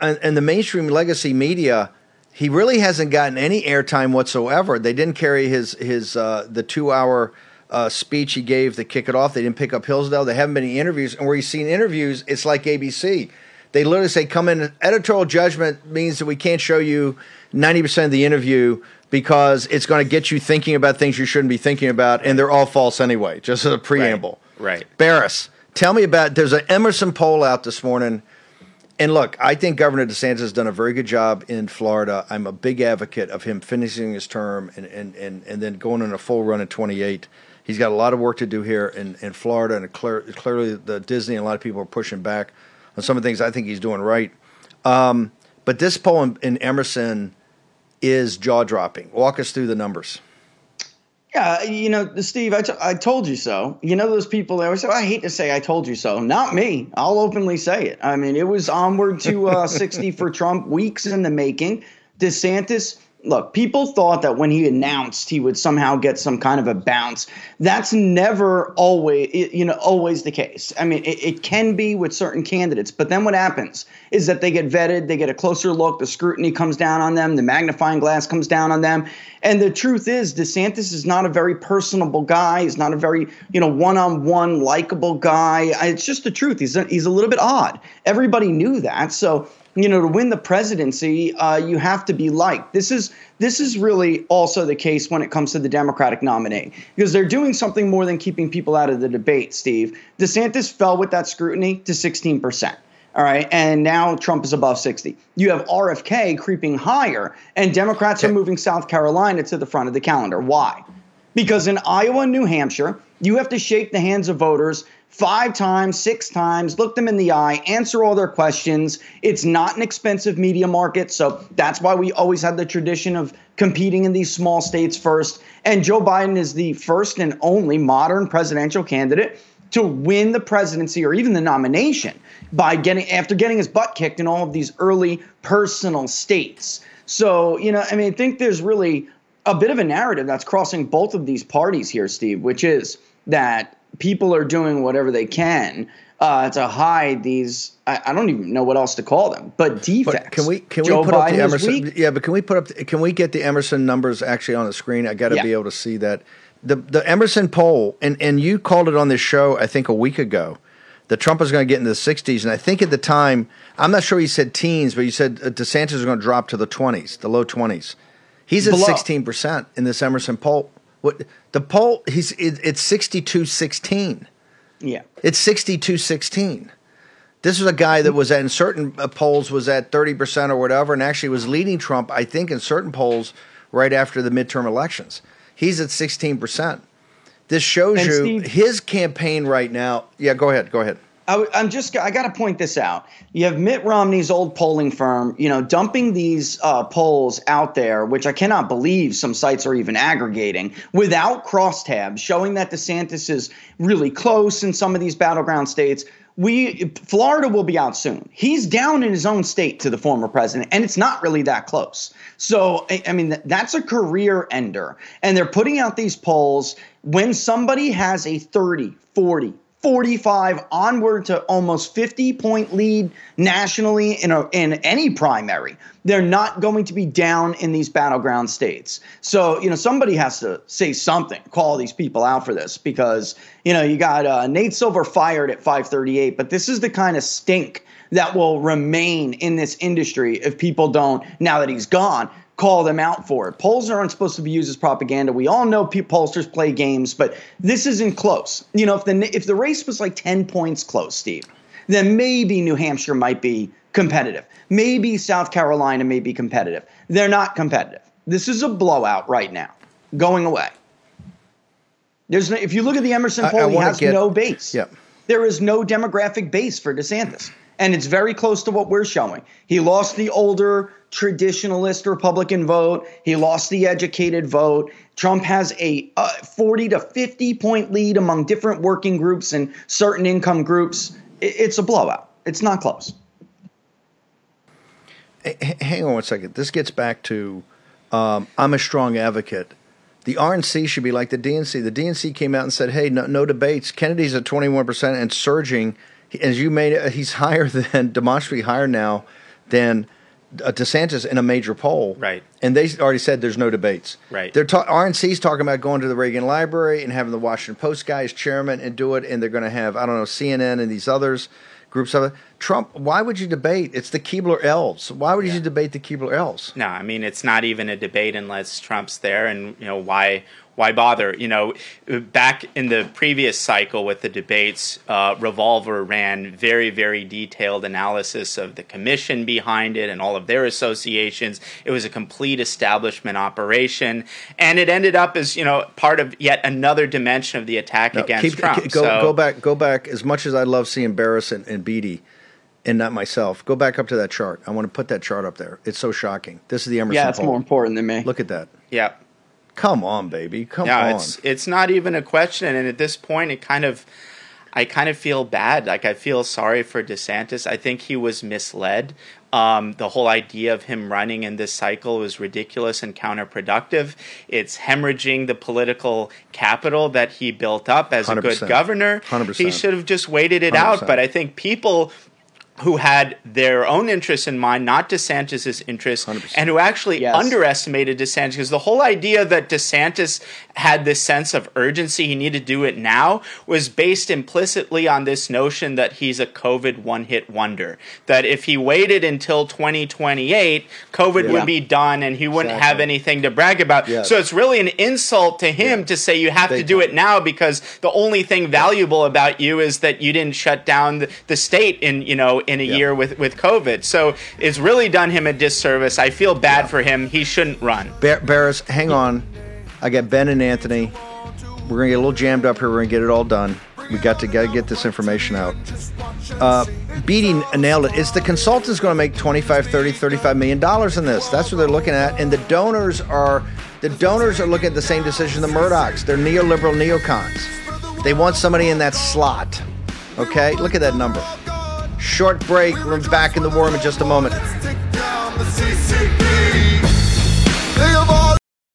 and the mainstream legacy media, he really hasn't gotten any airtime whatsoever. They didn't carry his, his uh, the two hour uh, speech he gave to kick it off. They didn't pick up Hillsdale. They haven't been any interviews. And where you've seen interviews, it's like ABC. They literally say, come in, editorial judgment means that we can't show you 90% of the interview because it's going to get you thinking about things you shouldn't be thinking about, and they're all false anyway. Just as a preamble. Right. right. Baris, tell me about. There's an Emerson poll out this morning, and look, I think Governor DeSantis has done a very good job in Florida. I'm a big advocate of him finishing his term and and and, and then going on a full run at 28. He's got a lot of work to do here in, in Florida, and clear, clearly the Disney and a lot of people are pushing back on some of the things I think he's doing right. Um, but this poll in, in Emerson is jaw dropping. Walk us through the numbers. Yeah, you know, Steve, I, t- I told you so. You know, those people, they always say, I hate to say I told you so. Not me. I'll openly say it. I mean, it was onward to uh, 60 for Trump, weeks in the making. DeSantis look, people thought that when he announced he would somehow get some kind of a bounce. That's never always, you know, always the case. I mean, it, it, can be with certain candidates, but then what happens is that they get vetted, they get a closer look, the scrutiny comes down on them, the magnifying glass comes down on them. And the truth is, DeSantis is not a very personable guy. He's not a very, you know, one-on-one likable guy. It's just the truth. He's a, he's a little bit odd. Everybody knew that. So you know, to win the presidency, uh, you have to be liked. This is this is really also the case when it comes to the Democratic nominee because they're doing something more than keeping people out of the debate. Steve DeSantis fell with that scrutiny to 16 percent. All right, and now Trump is above 60. You have RFK creeping higher, and Democrats are moving South Carolina to the front of the calendar. Why? Because in Iowa and New Hampshire, you have to shake the hands of voters five times, six times, look them in the eye, answer all their questions. It's not an expensive media market. So that's why we always had the tradition of competing in these small states first. And Joe Biden is the first and only modern presidential candidate to win the presidency or even the nomination by getting after getting his butt kicked in all of these early personal states. So, you know, I mean, I think there's really a bit of a narrative that's crossing both of these parties here, Steve, which is that people are doing whatever they can uh, to hide these. I, I, don't even know what else to call them, but defects. But can we can Joe we put Biden up the Emerson? Yeah, but can we put up? can we get the Emerson numbers actually on the screen? I got to yeah. be able to see that the the Emerson poll, and and you called it on this show I think a week ago that Trump was going to get into the 60s. And I think at the time, I'm not sure he said teens, but he said uh, DeSantis was going to drop to the 20s, the low 20s. He's at Below. 16% in this Emerson poll. What the poll? He's it, it's 62-16. Yeah. It's 62-16. This was a guy that was at, in certain uh, polls was at 30% or whatever, and actually was leading Trump, I think, in certain polls right after the midterm elections. He's at 16%. This shows And you Steve- his campaign right now. Yeah, go ahead. Go ahead. I, am just I got to point this out. You have Mitt Romney's old polling firm, you know, dumping these uh, polls out there, which I cannot believe some sites are even aggregating without crosstabs, showing that DeSantis is really close in some of these battleground states. We Florida will be out soon. He's down in his own state to the former president, and it's not really that close. So I, I mean, that's a career ender, and they're putting out these polls when somebody has a 30, 40, 45 onward to almost 50 point lead nationally in a, in any primary. They're not going to be down in these battleground states. So, you know, somebody has to say something, call these people out for this because, you know, you got uh, Nate Silver fired at 538, but this is the kind of stink that will remain in this industry if people don't, now that he's gone, call them out for it. Polls aren't supposed to be used as propaganda. We all know pe- pollsters play games, but this isn't close. You know, if the if the race was like 10 points close, Steve, then maybe New Hampshire might be competitive. Maybe South Carolina may be competitive. They're not competitive. This is a blowout right now. Going away. There's no, if you look at the Emerson I- I poll, he has get- no base. Yep. There is no demographic base for DeSantis. And it's very close to what we're showing. He lost the older traditionalist Republican vote. He lost the educated vote. Trump has a uh, 40 to 50 point lead among different working groups and certain income groups. It's a blowout. It's not close. Hang on one second. This gets back to um, I'm a strong advocate. The RNC should be like the DNC. The DNC came out and said, "Hey, no, no debates. Kennedy's at 21 percent and surging. As you made he's higher than demonstrably higher now than Uh, DeSantis in a major poll. Right. And they already said there's no debates. Right. They're ta- RNC's talking about going to the Reagan Library and having the Washington Post guy as chairman and do it. And they're going to have I don't know CNN and these others groups of it. Trump. Why would you debate? It's the Keebler elves. Why would you debate the Keebler elves? No, I mean it's not even a debate unless Trump's there, and you know why why bother? You know, back in the previous cycle with the debates, uh, Revolver ran very very detailed analysis of the commission behind it and all of their associations. It was a complete establishment operation, and it ended up as you know part of yet another dimension of the attack No, against keep- Trump. keep- go, so, go back. Go back. As much as I love seeing Baris and, and Beattie, and not myself, go back up to that chart. I want to put that chart up there. It's so shocking. This is the Emerson. Yeah, it's poll. more important than me. Look at that. Yeah. Come on, baby. Come yeah, on. it's it's not even a question, and at this point, it kind of, I kind of feel bad. Like I feel sorry for DeSantis. I think he was misled. Um, the whole idea of him running in this cycle was ridiculous and counterproductive. It's hemorrhaging the political capital that he built up as a 100%. good governor. 100%. He should have just waited it out. 100%. But I think people who had their own interests in mind, not DeSantis's interests, and who actually underestimated DeSantis. Because the whole idea that DeSantis had this sense of urgency, he needed to do it now, was based implicitly on this notion that he's a COVID one hit wonder. That if he waited until 2028, COVID Yeah. would be done and he wouldn't have anything to brag about. Yes. So it's really an insult to him to say you have to do it now because the only thing valuable about you is that you didn't shut down the, the state in you know in a year with with COVID. So it's really done him a disservice. I feel bad for him. He shouldn't run. Bar- Baris, hang on. I got Ben and Anthony. We're gonna get a little jammed up here. We're gonna get it all done. We got to gotta get this information out. Uh, Beattie nailed it. It's the consultants going to make 25, 30, 35 million dollars in this. That's what they're looking at, and the donors are the donors are looking at the same decision the Murdochs. They're neoliberal neocons. They want somebody in that slot. Okay, look at that number. Short break. We're back in the war room in just a moment.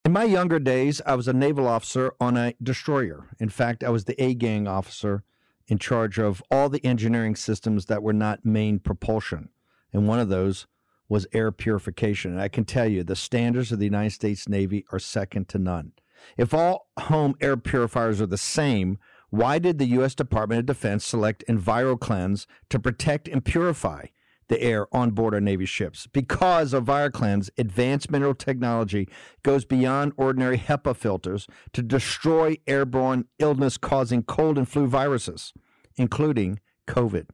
In my younger days, I was a naval officer on a destroyer. In fact, I was the A gang officer in charge of all the engineering systems that were not main propulsion. And one of those was air purification. And I can tell you, the standards of the United States Navy are second to none. If all home air purifiers are the same, Why did the U.S. Department of Defense select EnviroKlenz to protect and purify the air on board our Navy ships? Because EnviroKlenz advanced mineral technology goes beyond ordinary HEPA filters to destroy airborne illness causing cold and flu viruses, including COVID.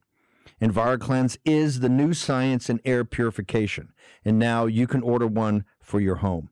EnviroKlenz is the new science in air purification, and now you can order one for your home.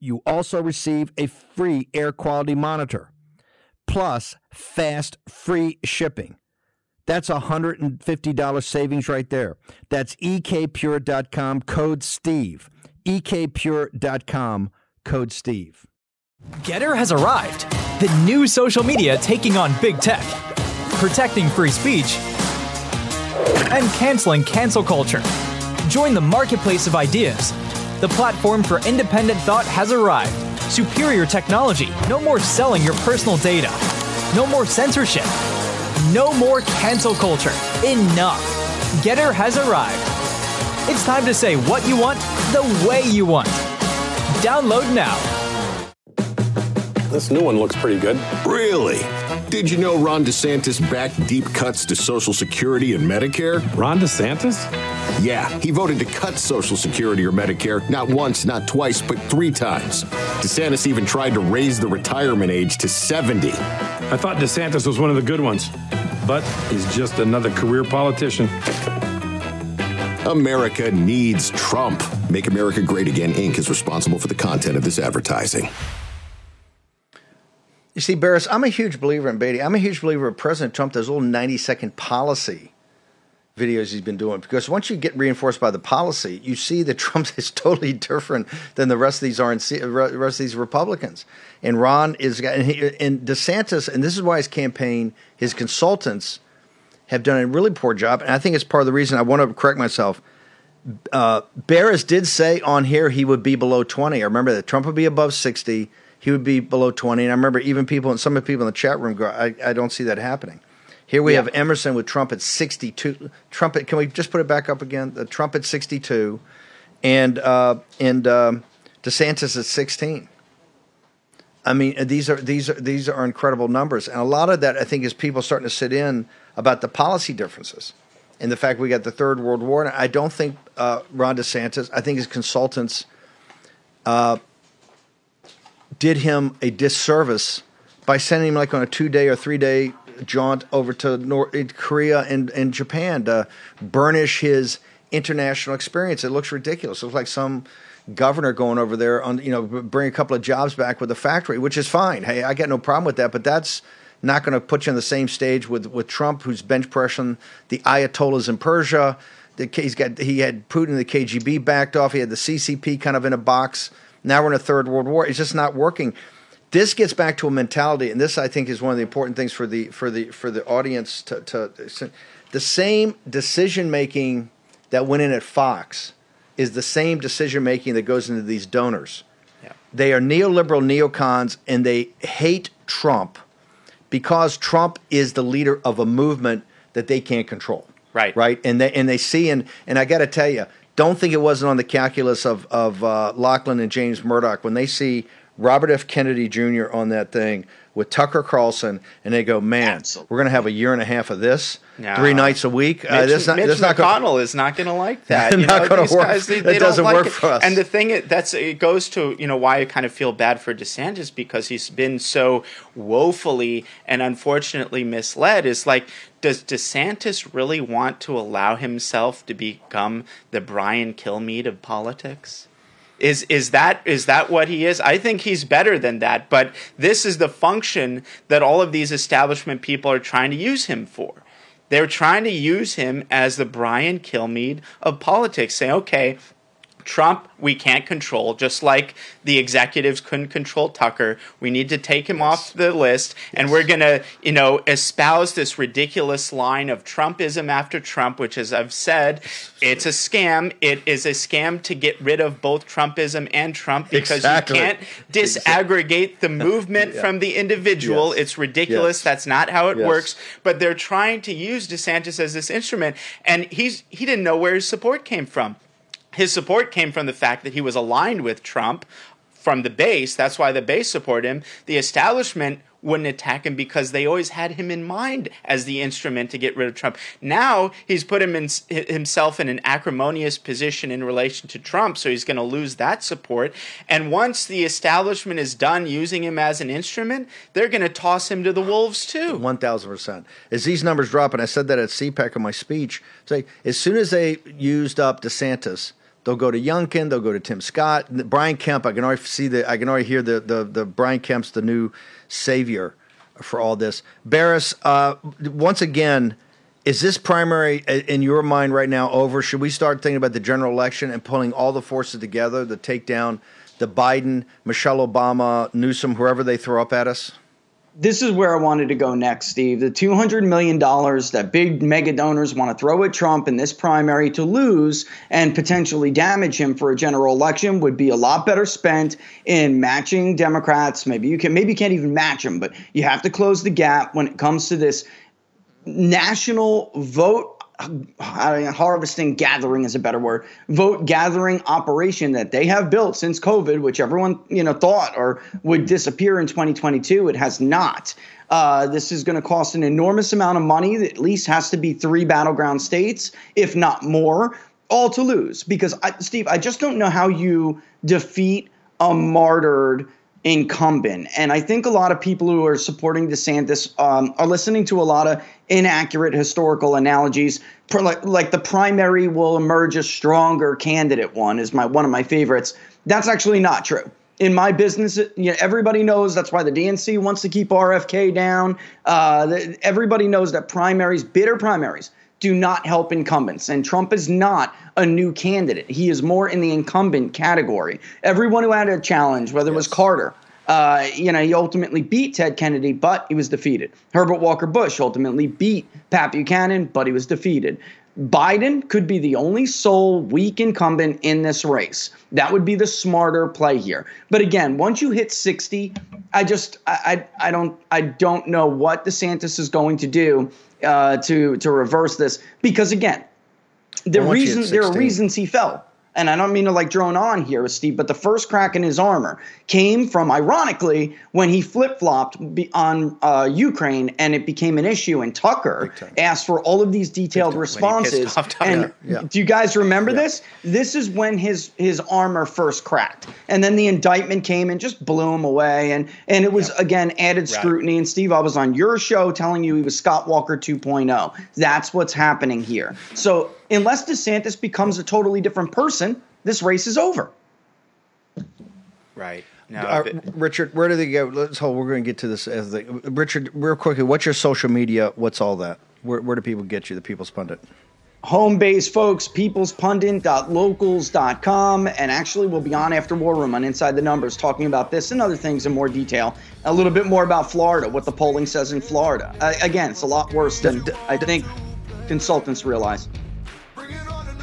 You also receive a free air quality monitor plus fast free shipping. That's a $150 savings right there. That's ekpure.com code STEVE. ekpure.com code STEVE. GETTR has arrived. The new social media taking on big tech, protecting free speech, and canceling cancel culture. Join the marketplace of ideas. The platform for independent thought has arrived. Superior technology. No more selling your personal data. No more censorship. No more cancel culture. Enough. GETTR has arrived. It's time to say what you want the way you want. Download now. This new one looks pretty good. Really? Did you know Ron DeSantis backed deep cuts to Social Security and Medicare? Ron DeSantis? Yeah, he voted to cut Social Security or Medicare not once, not twice, but three times. DeSantis even tried to raise the retirement age to 70. I thought DeSantis was one of the good ones, but he's just another career politician. America needs Trump. Make America Great Again Inc. is responsible for the content of this advertising. You see, Baris, I'm a huge believer in Beattie. I'm a huge believer of President Trump, those little 90 second policy videos he's been doing. Because once you get reinforced by the policy, you see that Trump is totally different than the rest of these RNC, rest of these Republicans. And Ron is, and, he, and DeSantis, and this is why his campaign, his consultants have done a really poor job. And I think it's part of the reason I want to correct myself. Uh, Baris did say on here he would be below 20. I remember that Trump would be above 60 he would be below 20. And I remember even people and some of the people in the chat room go, I, I don't see that happening. Here we yeah. have Emerson with Trump at 62. Trumpet, can we just put it back up again? The Trump at 62 and, uh, and um, DeSantis at 16. I mean, these are these are these are incredible numbers, and a lot of that I think is people starting to sit in about the policy differences, and the fact we got the third world war. And I don't think uh, Ron DeSantis. I think his consultants uh, did him a disservice by sending him like on a two day or three day jaunt over to North Korea and, and Japan to burnish his international experience. It looks ridiculous. It looks like some governor going over there on you know bring a couple of jobs back with a factory, which is fine. Hey, I got no problem with that, but that's not going to put you on the same stage with with Trump, who's bench pressing the ayatollahs in Persia. The, he's got he had Putin, the KGB backed off. He had the CCP kind of in a box. Now we're in a third world war. It's just not working. This gets back to a mentality, and this I think is one of the important things for the for the for the audience to, to the same decision making that went in at Fox is the same decision making that goes into these donors. Yeah. They are neoliberal neocons and they hate Trump because Trump is the leader of a movement that they can't control. Right. Right. And they and they see and and I got to tell you, don't think it wasn't on the calculus of of uh, Lachlan and James Murdoch when they see Robert F. Kennedy Jr. on that thing with Tucker Carlson, and they go, "Man, Absolutely. we're going to have a year and a half of this, no. three nights a week." Uh, Mitch, uh, this not, Mitch this McConnell gonna, is not going to like that. You not going to work. Guys, they, they doesn't like work it. for us. And the thing that's it goes to you know why I kind of feel bad for DeSantis because he's been so woefully and unfortunately misled. Is like, does DeSantis really want to allow himself to become the Brian Kilmeade of politics? Is is that is that what he is? I think he's better than that, but this is the function that all of these establishment people are trying to use him for. They're trying to use him as the Brian Kilmeade of politics, saying, okay, Trump, we can't control, just like the executives couldn't control Tucker. We need to take him off the list, and we're going to, you know, espouse this ridiculous line of Trumpism after Trump, which, as I've said, it's a scam. It is a scam to get rid of both Trumpism and Trump because Exactly. you can't disaggregate the movement Yeah. from the individual. Yes. It's ridiculous. Yes. That's not how it Yes. works. But they're trying to use DeSantis as this instrument, and he's he didn't know where his support came from his support came from the fact that he was aligned with Trump from the base. That's why the base support him. The establishment wouldn't attack him because they always had him in mind as the instrument to get rid of Trump. Now he's put him in, himself in an acrimonious position in relation to Trump, so he's going to lose that support. And once the establishment is done using him as an instrument, they're going to toss him to the wolves too. One thousand percent. As these numbers drop, and I said that at CPAC in my speech, say as soon as they used up DeSantis, they'll go to Youngkin, they'll go to Tim Scott, Brian Kemp. I can already see the, I can already hear the the, the Brian Kemp's the new savior for all this. Baris, uh, once again. Is this primary in your mind right now over? Should we start thinking about the general election and pulling all the forces together to take down the Biden, Michelle Obama, Newsom, whoever they throw up at us? This is where I wanted to go next, Steve. The $200 million that big mega donors want to throw at Trump in this primary to lose and potentially damage him for a general election would be a lot better spent in matching Democrats. Maybe you can, maybe you can't even match them, but you have to close the gap when it comes to this national vote harvesting gathering is a better word. Vote gathering operation that they have built since covid which everyone you know thought or would disappear in 2022 it has not. Uh, this is going to cost an enormous amount of money. That at least has to be three battleground states if not more all to lose. Because I, steve i just don't know how you defeat a martyred incumbent. And I think a lot of people who are supporting DeSantis um, are listening to a lot of inaccurate historical analogies. Like, like the primary will emerge a stronger candidate. One is my one of my favorites. That's actually not true. In my business, you know, everybody knows that's why the DNC wants to keep RFK down. Uh, everybody knows that primaries, bitter primaries, do not help incumbents. And Trump is not a new candidate. He is more in the incumbent category. Everyone who had a challenge, whether it was Carter, uh, you know, he ultimately beat Ted Kennedy, but he was defeated. Herbert Walker Bush ultimately beat Pat Buchanan, but he was defeated. Biden could be the only sole weak incumbent in this race. That would be the smarter play here. But again, once you hit 60, I just I I, I don't I don't know what DeSantis is going to do uh, to to reverse this because again, the Well, once you hit reason there are reasons he fell. And I don't mean to like drone on here, with Steve, but the first crack in his armor came from, ironically, when he flip flopped on uh, Ukraine and it became an issue. And Tucker asked for all of these detailed responses. And Yeah, yeah. do you guys remember this? This is when his his armor first cracked, and then the indictment came and just blew him away. And and it was again added scrutiny. And Steve, I was on your show telling you he was Scott Walker 2.0. That's what's happening here. So unless DeSantis becomes a totally different person, this race is over. Right. No, Uh, but- Richard, where do they go? Let's hold. We're going to get to this as the Richard, real quickly. What's your social media? What's all that? Where, where do people get you? The People's Pundit. Home base, folks, People's peoplespundit.locals.com. And actually, we'll be on after War Room on Inside the Numbers talking about this and other things in more detail. A little bit more about Florida, what the polling says in Florida. Uh, again, it's a lot worse than I think consultants realize.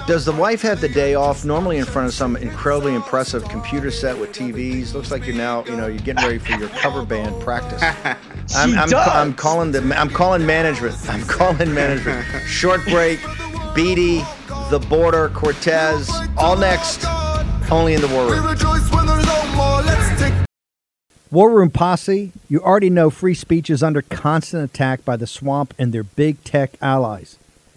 Does the wife have the day off? Normally in front of some incredibly impressive computer set with TVs. Looks like you're now, you know, you're getting ready for your cover band practice. I'm, She I'm, does. I'm calling the. I'm calling management. I'm calling management. Short break. Beattie, the border, Cortez. All next. Only in the war room. War Room Posse, you already know free speech is under constant attack by the swamp and their big tech allies.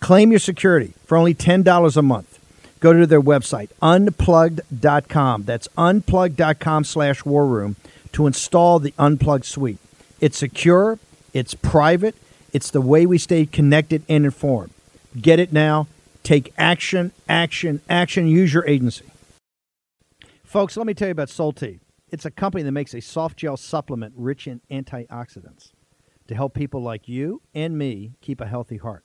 Claim your security for only $10 a month. go to their website, unplugged.com. That's unplugged.com slash war room to install the Unplugged suite. It's secure, it's private, it's the way we stay connected and informed. Get it now. Take action, action, action. Use your agency. Folks, let me tell you about Sollty. It's a company that makes a soft gel supplement rich in antioxidants to help people like you and me keep a healthy heart.